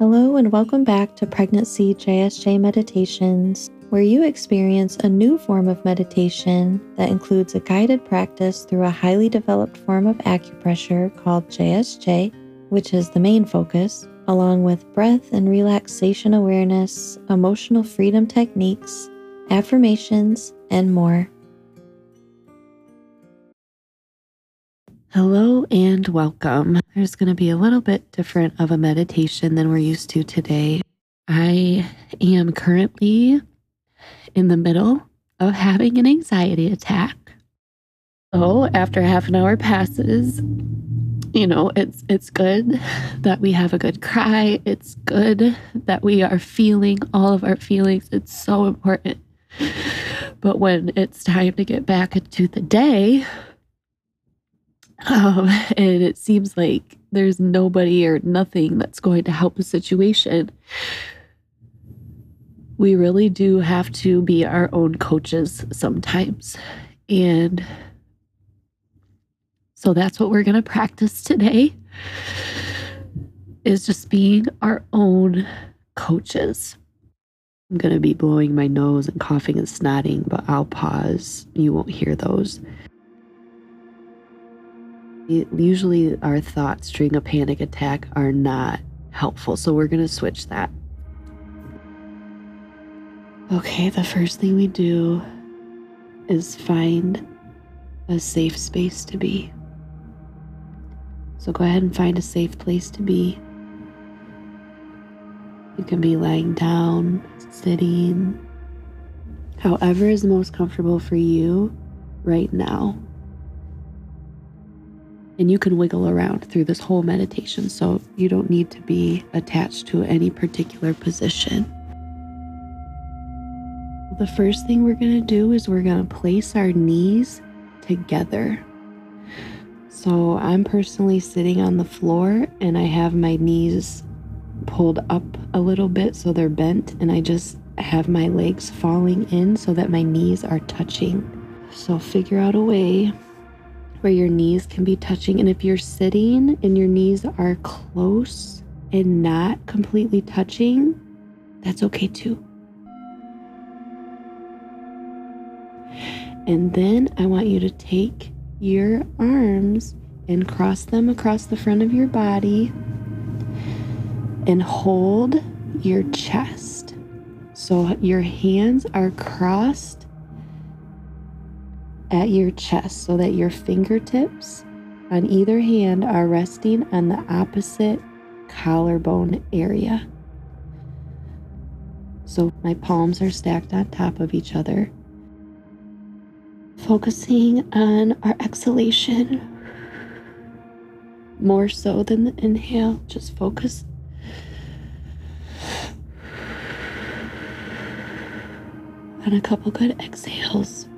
Hello, and welcome back to Pregnancy JSJ Meditations, where you experience a new form of meditation that includes a guided practice through a highly developed form of acupressure called JSJ, which is the main focus, along with breath and relaxation awareness, emotional freedom techniques, affirmations, and more. Hello and welcome. There's going to be a little bit different of a meditation than we're used to today. I am currently in the middle of having an anxiety attack. So, after half an hour passes, you know, it's it's good that we have a good cry. It's good that we are feeling all of our feelings. It's so important. But when it's time to get back into the day, um, and it seems like there's nobody or nothing that's going to help the situation. We really do have to be our own coaches sometimes. And so that's what we're going to practice today is just being our own coaches. I'm going to be blowing my nose and coughing and snotting, but I'll pause. You won't hear those usually our thoughts during a panic attack are not helpful. So we're going to switch that. Okay, the first thing we do is find a safe space to be. So go ahead and find a safe place to be. You can be lying down, sitting, however is most comfortable for you right now. And you can wiggle around through this whole meditation. So you don't need to be attached to any particular position. The first thing we're going to do is we're going to place our knees together. So I'm personally sitting on the floor and I have my knees pulled up a little bit so they're bent, and I just have my legs falling in so that my knees are touching. So figure out a way where your knees can be touching. And if you're sitting and your knees are close and not completely touching, that's okay too. And then I want you to take your arms and cross them across the front of your body and hold your chest. So your hands are crossed at your chest so that your fingertips on either hand are resting on the opposite collarbone area. So my palms are stacked on top of each other. Focusing on our exhalation more so than the inhale, just focus. On a couple good exhales.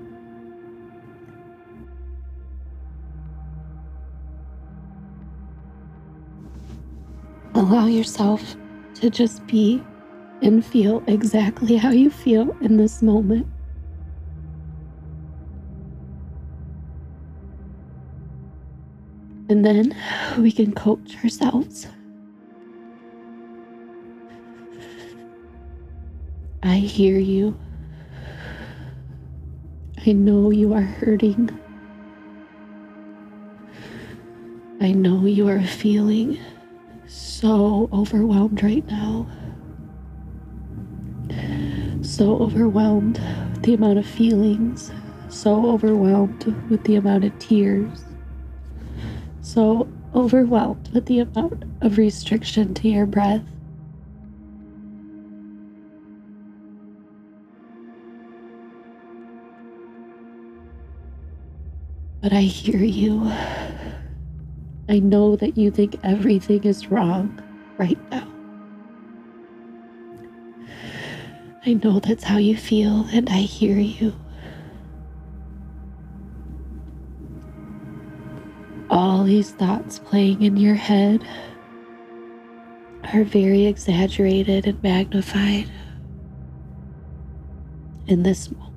Allow yourself to just be and feel exactly how you feel in this moment. And then we can coach ourselves. I hear you. I know you are hurting. I know you are feeling so overwhelmed right now. So overwhelmed with the amount of feelings, so overwhelmed with the amount of tears, so overwhelmed with the amount of restriction to your breath. But I hear you. I know that you think everything is wrong right now. I know that's how you feel, and I hear you. All these thoughts playing in your head are very exaggerated and magnified in this moment.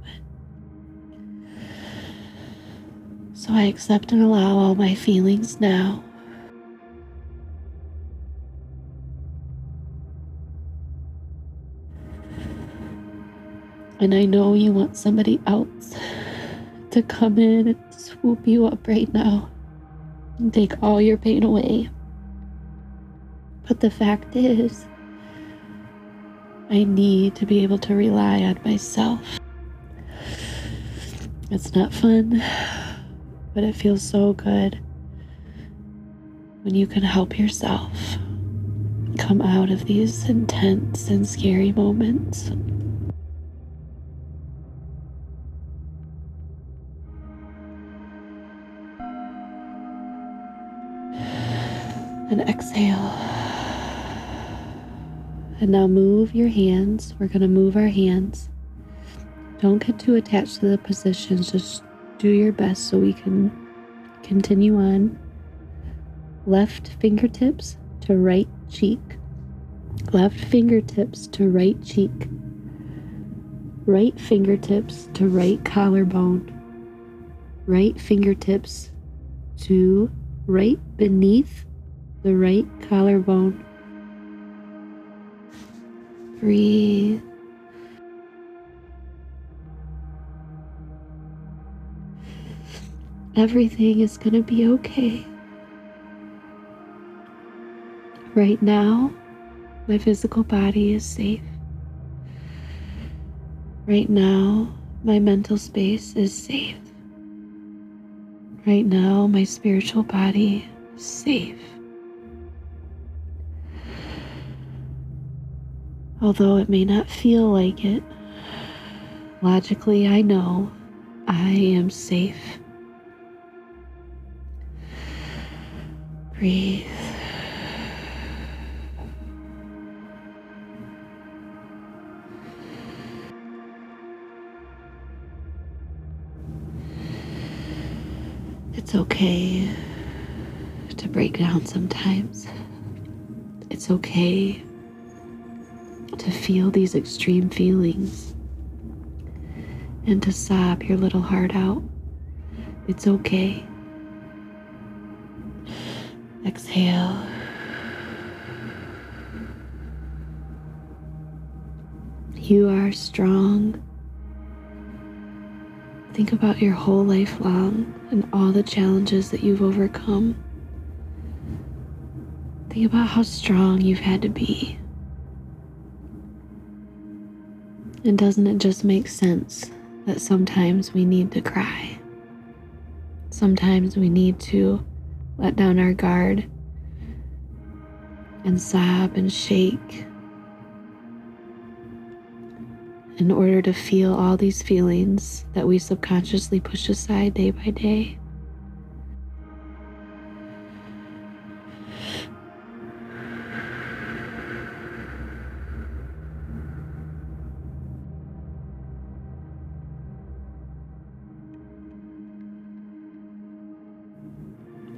so I accept and allow all my feelings now. And I know you want somebody else to come in and swoop you up right now and take all your pain away. But the fact is, I need to be able to rely on myself. It's not fun, but it feels so good when you can help yourself come out of these intense and scary moments. And exhale. And now move your hands. We're going to move our hands. Don't get too attached to the positions. Just do your best so we can continue on. Left fingertips to right cheek. Left fingertips to right cheek. Right fingertips to right collarbone. Right fingertips to right beneath the right collarbone. Breathe. Everything is going to be okay. Right now, my physical body is safe. Right now, my mental space is safe. Right now, my spiritual body is safe. Although it may not feel like it, logically I know I am safe. Breathe. It's okay to break down sometimes. It's okay to feel these extreme feelings and to sob your little heart out. It's okay. Exhale. You are strong. Think about your whole life long and all the challenges that you've overcome. Think about how strong you've had to be. And doesn't it just make sense that sometimes we need to cry? Sometimes we need to let down our guard and sob and shake in order to feel all these feelings that we subconsciously push aside day by day.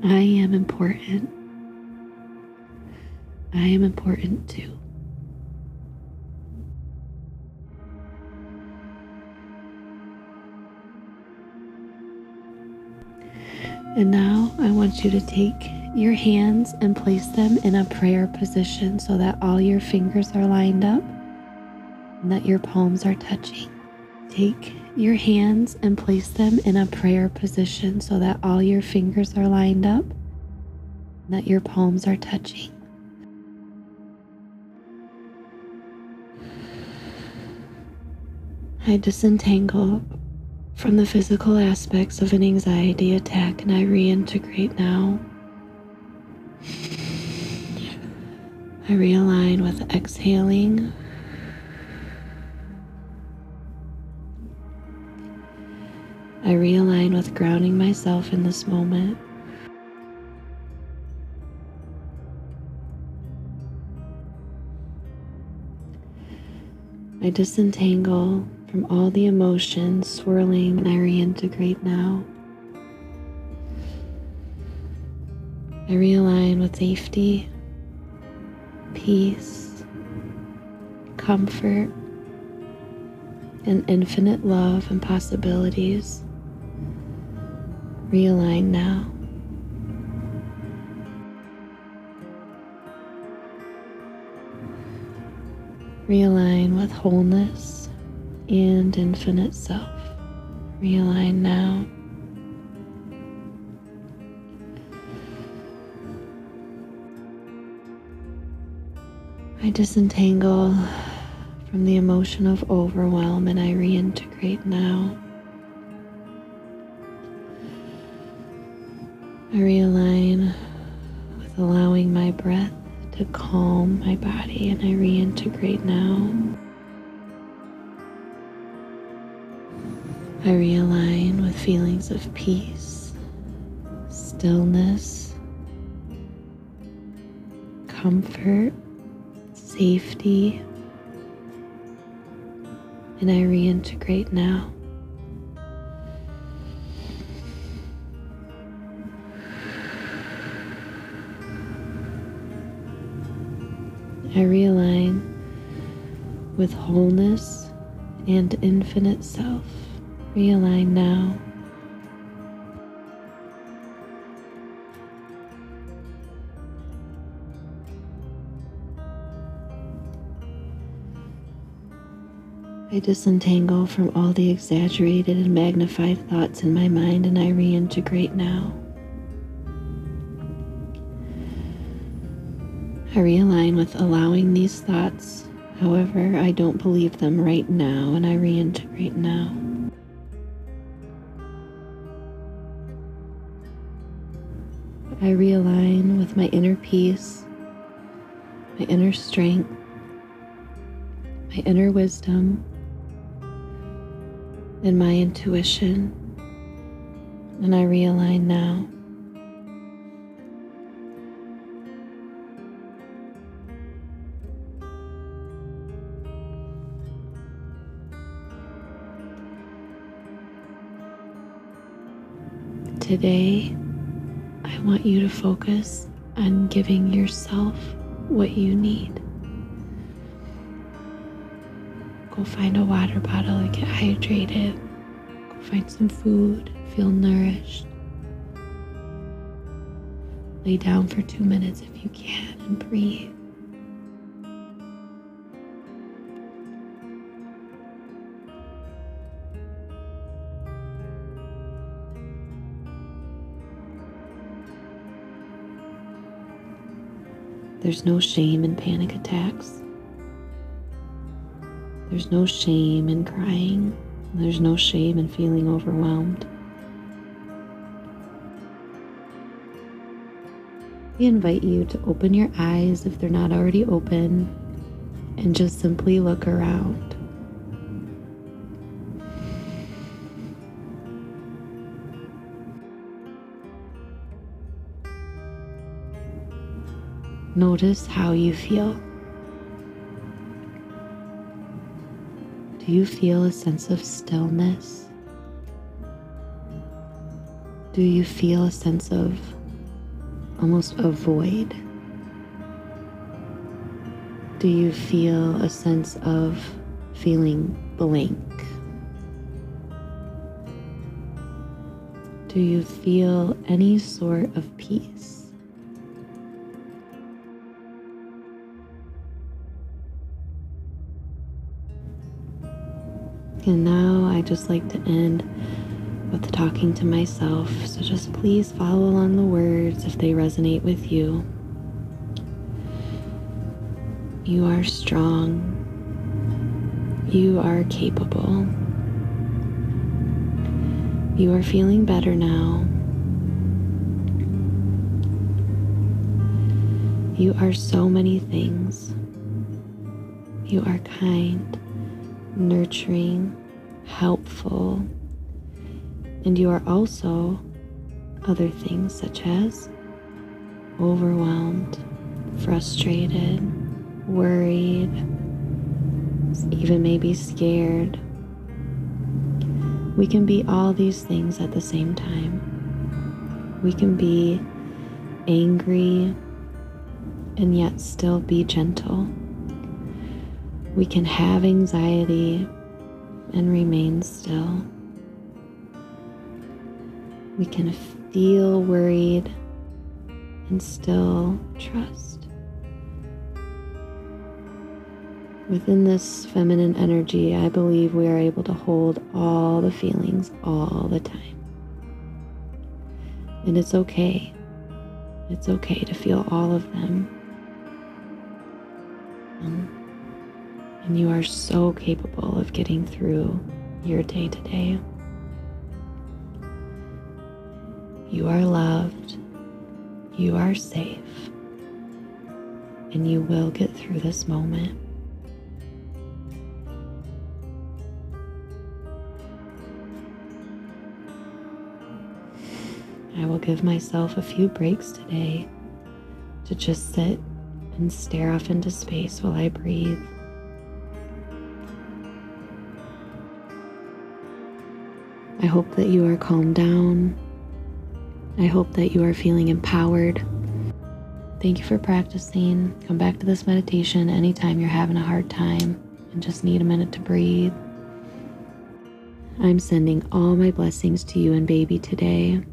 I am important. I am important too. And now I want you to take your hands and place them in a prayer position so that all your fingers are lined up and that your palms are touching. Take your hands and place them in a prayer position so that all your fingers are lined up that your palms are touching. I disentangle from the physical aspects of an anxiety attack and I reintegrate now. I realign with exhaling. I realign with grounding myself in this moment. I disentangle from all the emotions swirling and I reintegrate now. I realign with safety, peace, comfort, and infinite love and possibilities. Realign now. Realign with wholeness and infinite self. Realign now. I disentangle from the emotion of overwhelm and I reintegrate now. I realign with allowing my breath to calm my body and I reintegrate now. I realign with feelings of peace, stillness, comfort, safety, and I reintegrate now. I realign with wholeness and infinite self. Realign now. I disentangle from all the exaggerated and magnified thoughts in my mind and I reintegrate now. I realign with allowing these thoughts. However, I don't believe them right now and I reintegrate now. I realign with my inner peace, my inner strength, my inner wisdom, and my intuition. And I realign now. Today, I want you to focus on giving yourself what you need. Go find a water bottle and get hydrated. Go find some food, feel nourished. Lay down for two minutes if you can and breathe. There's no shame in panic attacks. There's no shame in crying. There's no shame in feeling overwhelmed. We invite you to open your eyes if they're not already open and just simply look around. Notice how you feel. Do you feel a sense of stillness? Do you feel a sense of almost a void? Do you feel a sense of feeling blank? Do you feel any sort of peace? And now I just like to end with talking to myself. So just please follow along the words if they resonate with you. You are strong. You are capable. You are feeling better now. You are so many things. You are kind nurturing, helpful, and you are also other things such as overwhelmed, frustrated, worried, even maybe scared. We can be all these things at the same time. We can be angry and yet still be gentle. We can have anxiety and remain still. We can feel worried and still trust. Within this feminine energy, I believe we are able to hold all the feelings all the time. And it's okay. It's okay to feel all of them. And you are so capable of getting through your day to day. You are loved. You are safe. And you will get through this moment. I will give myself a few breaks today to just sit and stare off into space while I breathe. I hope that you are calmed down. I hope that you are feeling empowered. Thank you for practicing. Come back to this meditation anytime you're having a hard time and just need a minute to breathe. I'm sending all my blessings to you and baby today.